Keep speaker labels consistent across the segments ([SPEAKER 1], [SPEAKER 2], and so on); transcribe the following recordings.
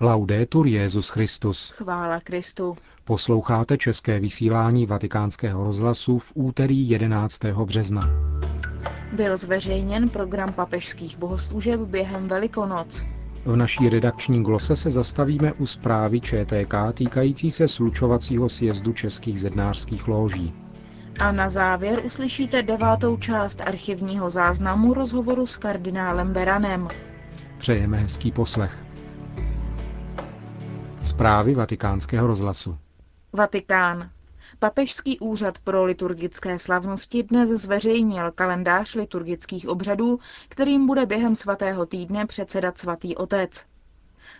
[SPEAKER 1] Laudetur Jezus Christus.
[SPEAKER 2] Chvála Kristu.
[SPEAKER 1] Posloucháte české vysílání Vatikánského rozhlasu v úterý 11. března.
[SPEAKER 2] Byl zveřejněn program papežských bohoslužeb během Velikonoc.
[SPEAKER 1] V naší redakční glose se zastavíme u zprávy ČTK týkající se slučovacího sjezdu českých zednářských lóží.
[SPEAKER 2] A na závěr uslyšíte devátou část archivního záznamu rozhovoru s kardinálem Beranem.
[SPEAKER 1] Přejeme hezký poslech. Zprávy vatikánského rozhlasu.
[SPEAKER 2] Vatikán. Papežský úřad pro liturgické slavnosti dnes zveřejnil kalendář liturgických obřadů, kterým bude během svatého týdne předsedat svatý otec.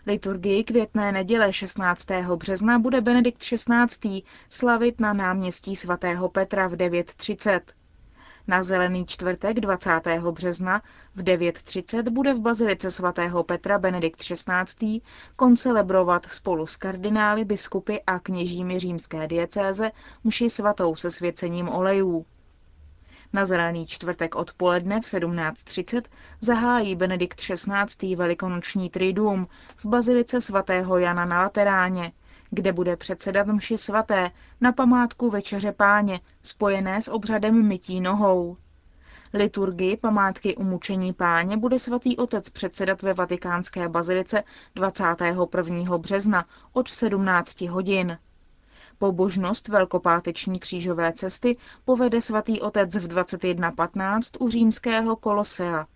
[SPEAKER 2] Liturgii květné neděle 16. března bude Benedikt XVI. slavit na náměstí svatého Petra v 9.30. Na Zelený čtvrtek 20. března v 9.30 bude v Bazilice svatého Petra Benedikt XVI. koncelebrovat spolu s kardinály, biskupy a kněžími římské diecéze mši svatou se svěcením olejů. Na zelený čtvrtek odpoledne v 17.30 zahájí Benedikt XVI. velikonoční triduum v bazilice svatého Jana na Lateráně, kde bude předsedat mši svaté na památku Večeře páně, spojené s obřadem mytí nohou. Liturgii památky umučení páně bude svatý otec předsedat ve vatikánské bazilice 21. března od 17 hodin. Pobožnost velkopáteční křížové cesty povede svatý otec v 21.15 u římského Kolosea.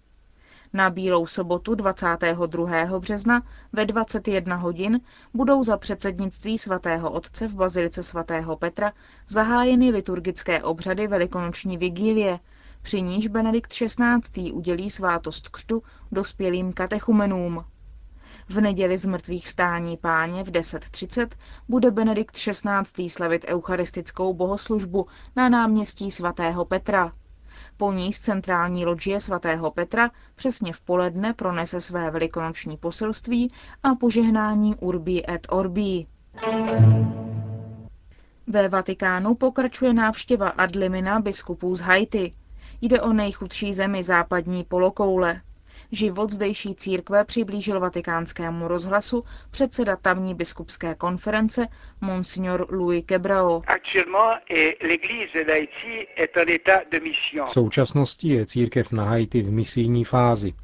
[SPEAKER 2] Na Bílou sobotu 22. března ve 21 hodin budou za předsednictví svatého otce v bazilice svatého Petra zahájeny liturgické obřady velikonoční vigílie, při níž Benedikt XVI. udělí svátost křtu dospělým katechumenům. V neděli z mrtvých vstání páně v 10.30 bude Benedikt XVI. slavit eucharistickou bohoslužbu na náměstí svatého Petra. Po ní z centrální loďie svatého Petra přesně v poledne pronese své velikonoční poselství a požehnání Urbi et Orbi. Ve Vatikánu pokračuje návštěva Adlimina biskupů z Haiti. Jde o nejchudší zemi západní polokoule. Život zdejší církve přiblížil vatikánskému rozhlasu předseda tamní biskupské konference Monsignor Louis Quebrao.
[SPEAKER 1] V současnosti je církev na Haiti v misijní fázi.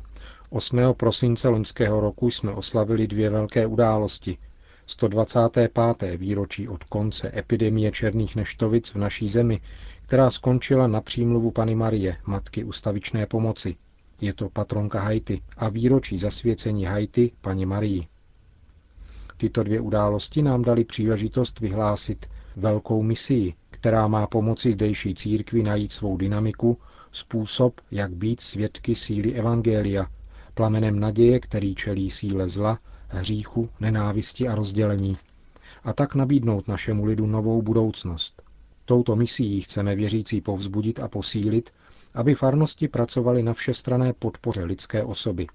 [SPEAKER 1] 8. prosince loňského roku jsme oslavili dvě velké události. 125. výročí od konce epidemie černých neštovic v naší zemi, která skončila na přímluvu Pany Marie, matky ustavičné pomoci. Je to patronka Haiti a výročí zasvěcení Haiti paní Marii. Tyto dvě události nám dali příležitost vyhlásit velkou misii, která má pomoci zdejší církvi najít svou dynamiku, způsob, jak být svědky síly Evangelia, plamenem naděje, který čelí síle zla, hříchu, nenávisti a rozdělení, a tak nabídnout našemu lidu novou budoucnost. Touto misií chceme věřící povzbudit a posílit, aby farnosti pracovaly na všestrané podpoře lidské osoby.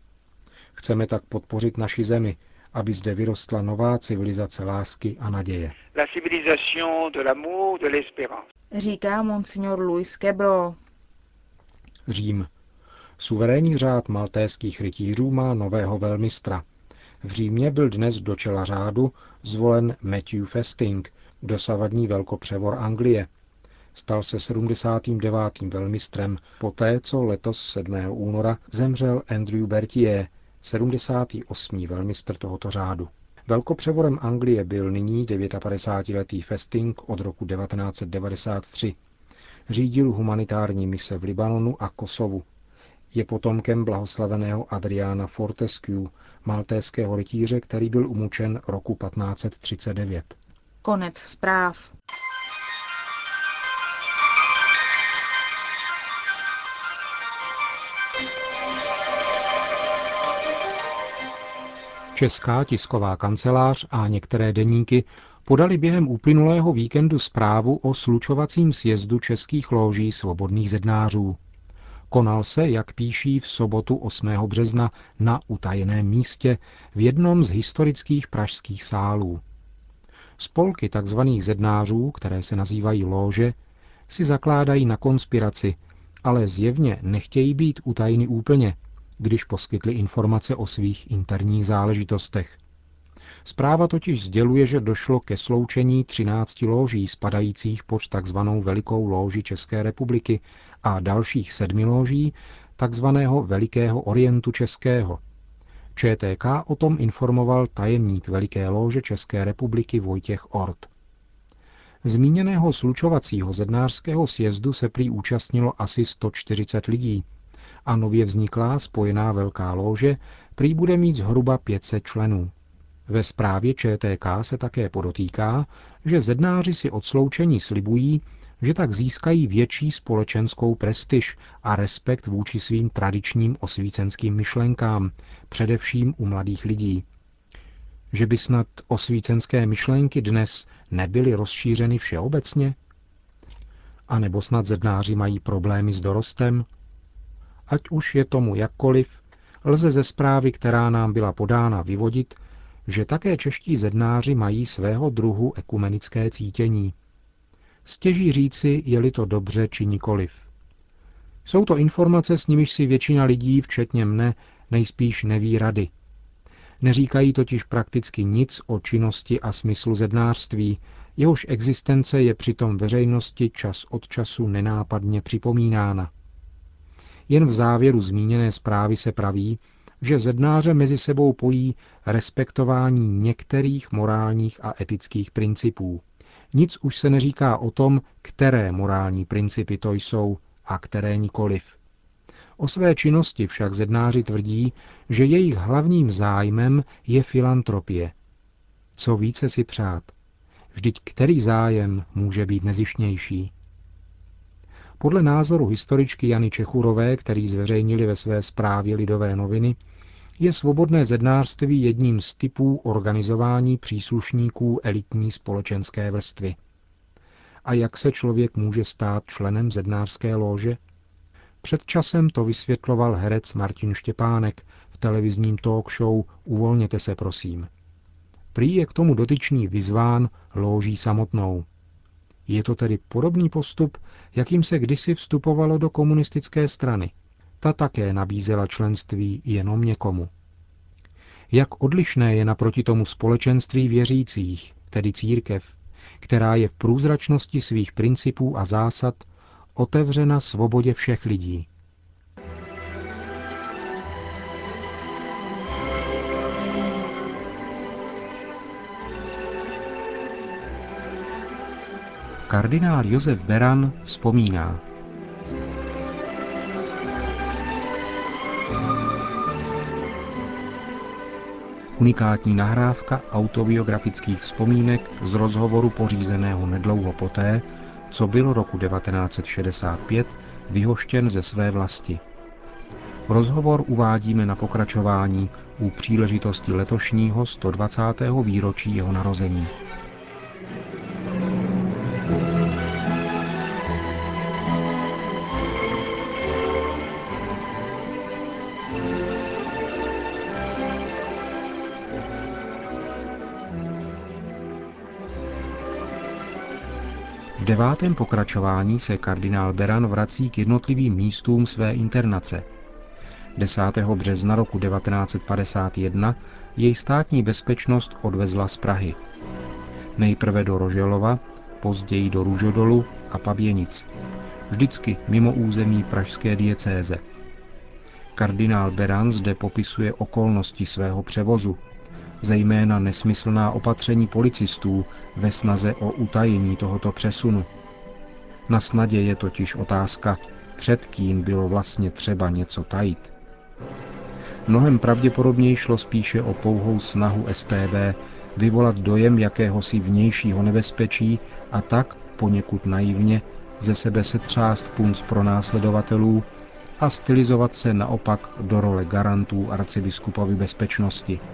[SPEAKER 1] Chceme tak podpořit naši zemi, aby zde vyrostla nová civilizace lásky a naděje. La civilisation de l'amour, de
[SPEAKER 2] l'espérance. Říká monsignor Luis Quebro.
[SPEAKER 1] Řím. Suverénní řád maltéských rytířů má nového velmistra. V Římě byl dnes do čela řádu zvolen Matthew Festing, dosavadní velkopřevor Anglie, Stal se 79. velmistrem poté, co letos 7. února zemřel Andrew Berthier, 78. velmistr tohoto řádu. Velkopřevorem Anglie byl nyní 59-letý Festing od roku 1993. Řídil humanitární mise v Libanonu a Kosovu. Je potomkem blahoslaveného Adriana Fortescue, maltéského rytíře, který byl umučen roku 1539.
[SPEAKER 2] Konec zpráv.
[SPEAKER 1] Česká tisková kancelář a některé deníky podali během uplynulého víkendu zprávu o slučovacím sjezdu českých lóží svobodných zednářů. Konal se, jak píší, v sobotu 8. března na utajeném místě v jednom z historických pražských sálů. Spolky tzv. zednářů, které se nazývají lóže, si zakládají na konspiraci, ale zjevně nechtějí být utajeny úplně – když poskytli informace o svých interních záležitostech. Zpráva totiž sděluje, že došlo ke sloučení 13 lóží spadajících pod tzv. Velikou lóži České republiky a dalších sedmi lóží tzv. Velikého orientu Českého. ČTK o tom informoval tajemník Veliké lóže České republiky Vojtěch Ort. Zmíněného slučovacího zednářského sjezdu se prý účastnilo asi 140 lidí a nově vzniklá spojená velká lóže prý bude mít zhruba 500 členů. Ve zprávě ČTK se také podotýká, že zednáři si od sloučení slibují, že tak získají větší společenskou prestiž a respekt vůči svým tradičním osvícenským myšlenkám, především u mladých lidí. Že by snad osvícenské myšlenky dnes nebyly rozšířeny všeobecně? A nebo snad zednáři mají problémy s dorostem? Ať už je tomu jakkoliv, lze ze zprávy, která nám byla podána, vyvodit, že také čeští zednáři mají svého druhu ekumenické cítění. Stěží říci, je-li to dobře či nikoliv. Jsou to informace, s nimiž si většina lidí, včetně mne, nejspíš neví rady. Neříkají totiž prakticky nic o činnosti a smyslu zednářství, jehož existence je přitom veřejnosti čas od času nenápadně připomínána. Jen v závěru zmíněné zprávy se praví, že zednáře mezi sebou pojí respektování některých morálních a etických principů. Nic už se neříká o tom, které morální principy to jsou a které nikoliv. O své činnosti však zednáři tvrdí, že jejich hlavním zájmem je filantropie. Co více si přát? Vždyť který zájem může být nezišnější? Podle názoru historičky Jany Čechurové, který zveřejnili ve své zprávě Lidové noviny, je svobodné zednářství jedním z typů organizování příslušníků elitní společenské vrstvy. A jak se člověk může stát členem zednářské lože? Před časem to vysvětloval herec Martin Štěpánek v televizním talk show Uvolněte se prosím. Prý je k tomu dotyčný vyzván lóží samotnou. Je to tedy podobný postup, jakým se kdysi vstupovalo do komunistické strany – ta také nabízela členství jenom někomu. Jak odlišné je naproti tomu společenství věřících, tedy církev, která je v průzračnosti svých principů a zásad otevřena svobodě všech lidí. Kardinál Josef Beran vzpomíná, unikátní nahrávka autobiografických vzpomínek z rozhovoru pořízeného nedlouho poté, co byl roku 1965 vyhoštěn ze své vlasti. Rozhovor uvádíme na pokračování u příležitosti letošního 120. výročí jeho narození. Devátém pokračování se kardinál Beran vrací k jednotlivým místům své internace. 10. března roku 1951 jej státní bezpečnost odvezla z Prahy. Nejprve do Roželova, později do Růžodolu a Paběnic. Vždycky mimo území pražské diecéze. Kardinál Beran zde popisuje okolnosti svého převozu, zejména nesmyslná opatření policistů ve snaze o utajení tohoto přesunu. Na snadě je totiž otázka, před kým bylo vlastně třeba něco tajit. Mnohem pravděpodobněji šlo spíše o pouhou snahu STB vyvolat dojem jakéhosi vnějšího nebezpečí a tak, poněkud naivně, ze sebe setřást punc pro následovatelů a stylizovat se naopak do role garantů arcibiskupovi bezpečnosti –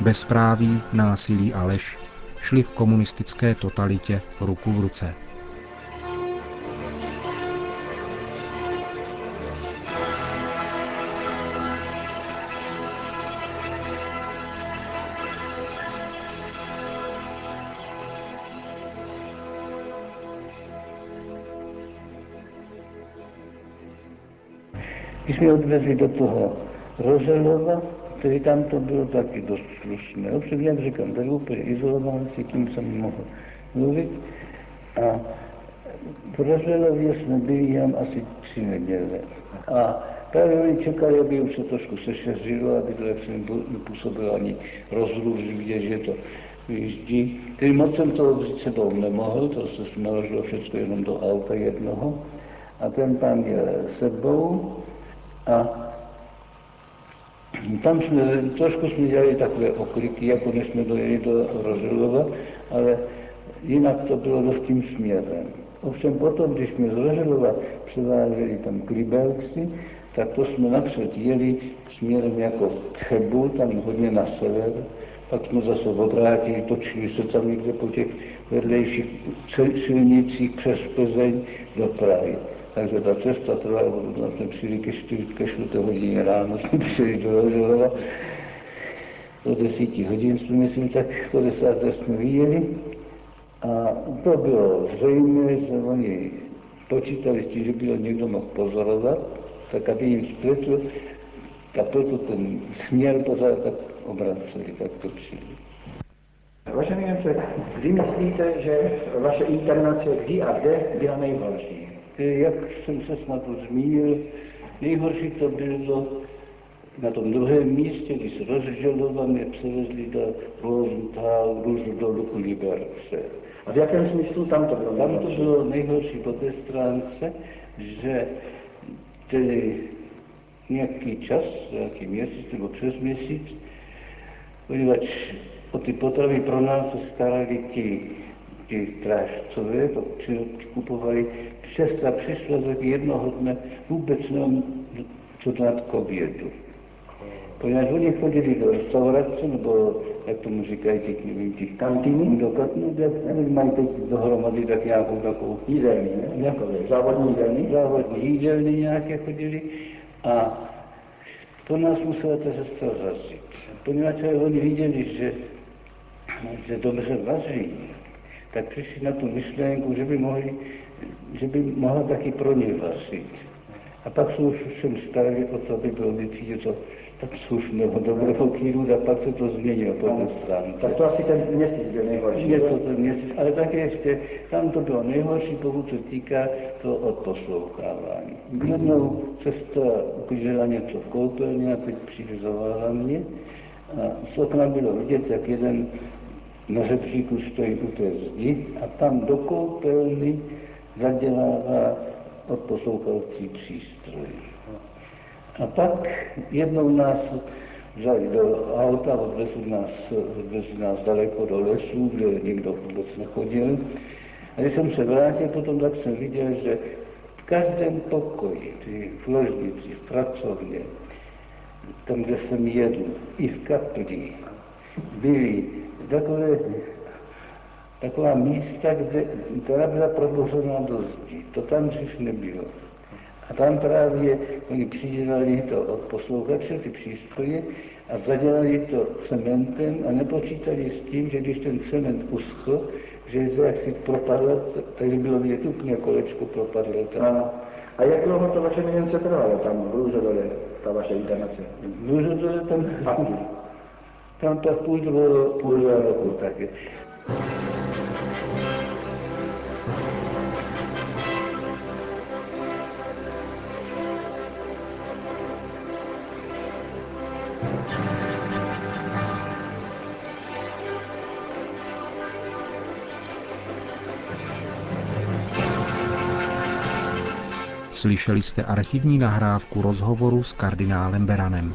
[SPEAKER 1] Bezpráví, násilí a lež šli v komunistické totalitě ruku v ruce.
[SPEAKER 3] Když mě odvezli do toho Rozelova, Tedy tam to bylo taky dost slušné. Ovšem, jak říkám, byl úplně izoloval si, tím jsem mohl mluvit. A v Roželově jsme byli jen asi tři neděle. A právě oni čekali, aby už se trošku sešeřilo, aby to jak se nepůsobilo ani rozruž, vidět, že to vyjíždí. Tedy moc jsem toho vzít sebou nemohl, to se naložilo všechno jenom do auta jednoho. A ten pán je sebou a tam jsme, trošku jsme dělali takové okliky, jako než jsme dojeli do Rožilova, ale jinak to bylo dost tím směrem. Ovšem potom, když jsme z Rožilova převáželi tam k Libelci, tak to jsme napřed jeli směrem jako Chebu, tam hodně na sever, pak jsme zase obrátili, točili se tam někde po těch vedlejších silnicích přes Plzeň do Prahy. Takže ta cesta trvala, tam jsme přijeli ke 4, ke 4 hodině ráno, jsme přijeli do Rožilova, do desíti hodin jsme, myslím, tak po desáté jsme vyjeli. A to bylo zřejmé, že oni počítali s tím, že by ho někdo mohl pozorovat, tak aby jim spletl, a proto ten směr pořád tak obraceli, tak to přijeli.
[SPEAKER 4] Vážený Jence, kdy myslíte, že vaše internace kdy a kde byla nejhorší?
[SPEAKER 3] Jak jsem se snad už zmínil, nejhorší to bylo na tom druhém místě, když s rozželovaně převezli do Rosenthal, do u Liberce.
[SPEAKER 4] A v jakém smyslu tam to bylo?
[SPEAKER 3] Tam to bylo nejhorší po té stránce, že tedy nějaký čas, nějaký měsíc nebo přes měsíc, poněvadž o ty potravy pro nás se starali ti, ti strážcové, to kupovali, sestra přišla tak jednoho dne vůbec nám co dát k obědu. Poněvadž oni chodili do restaurace, nebo jak tomu říkají těch, nevím, těch kantýny, do kantýny, nevím, mají teď dohromady tak nějakou takovou
[SPEAKER 4] jídelní, ne? Nějakové závodní jídelní?
[SPEAKER 3] Závodní jídelní nějaké chodili a to nás musela ta sestra zařít. Poněvadž oni viděli, že, že dobře vaří, tak přišli na tu myšlenku, že by, mohli, že by mohla taky pro ně vařit. A pak jsou už všem starali o to, aby bylo to tak slušného, dobrého kýru, a pak se to změnilo po té stránce.
[SPEAKER 4] Tak to asi ten měsíc byl nejhorší.
[SPEAKER 3] Je to ten měsíc, ale také ještě, tam to bylo nejhorší, pokud se týká toho odposlouchávání. Jednou cesta uklidila něco v koupelně a teď přiřizovala mě a z okna bylo vidět, jak jeden na řepříku stojí u té zdi a tam do koupelny zadělává odposlouchací přístroj. A pak jednou nás vzali do auta, odvezli nás, odvezli nás daleko do lesů, kde nikdo vůbec nechodil. A když jsem se vrátil potom, tak jsem viděl, že v každém pokoji, tedy v ložnici, v pracovně, tam, kde jsem jedl, i v kapli, byly takové, taková místa, kde, která byla probořená do zdi. To tam dřív nebylo. A tam právě oni přidělali to od posluchače, ty přístroje, a zadělali to cementem a nepočítali s tím, že když ten cement uschl, že se jaksi propadl, takže bylo vidět úplně kolečko propadlo tam.
[SPEAKER 4] A, a jak dlouho to vaše Němce trvalo tam v Růžodole, ta vaše internace?
[SPEAKER 3] V Růžodole tam, tam to půl půl roku taky.
[SPEAKER 1] Slyšeli jste archivní nahrávku rozhovoru s kardinálem Beranem.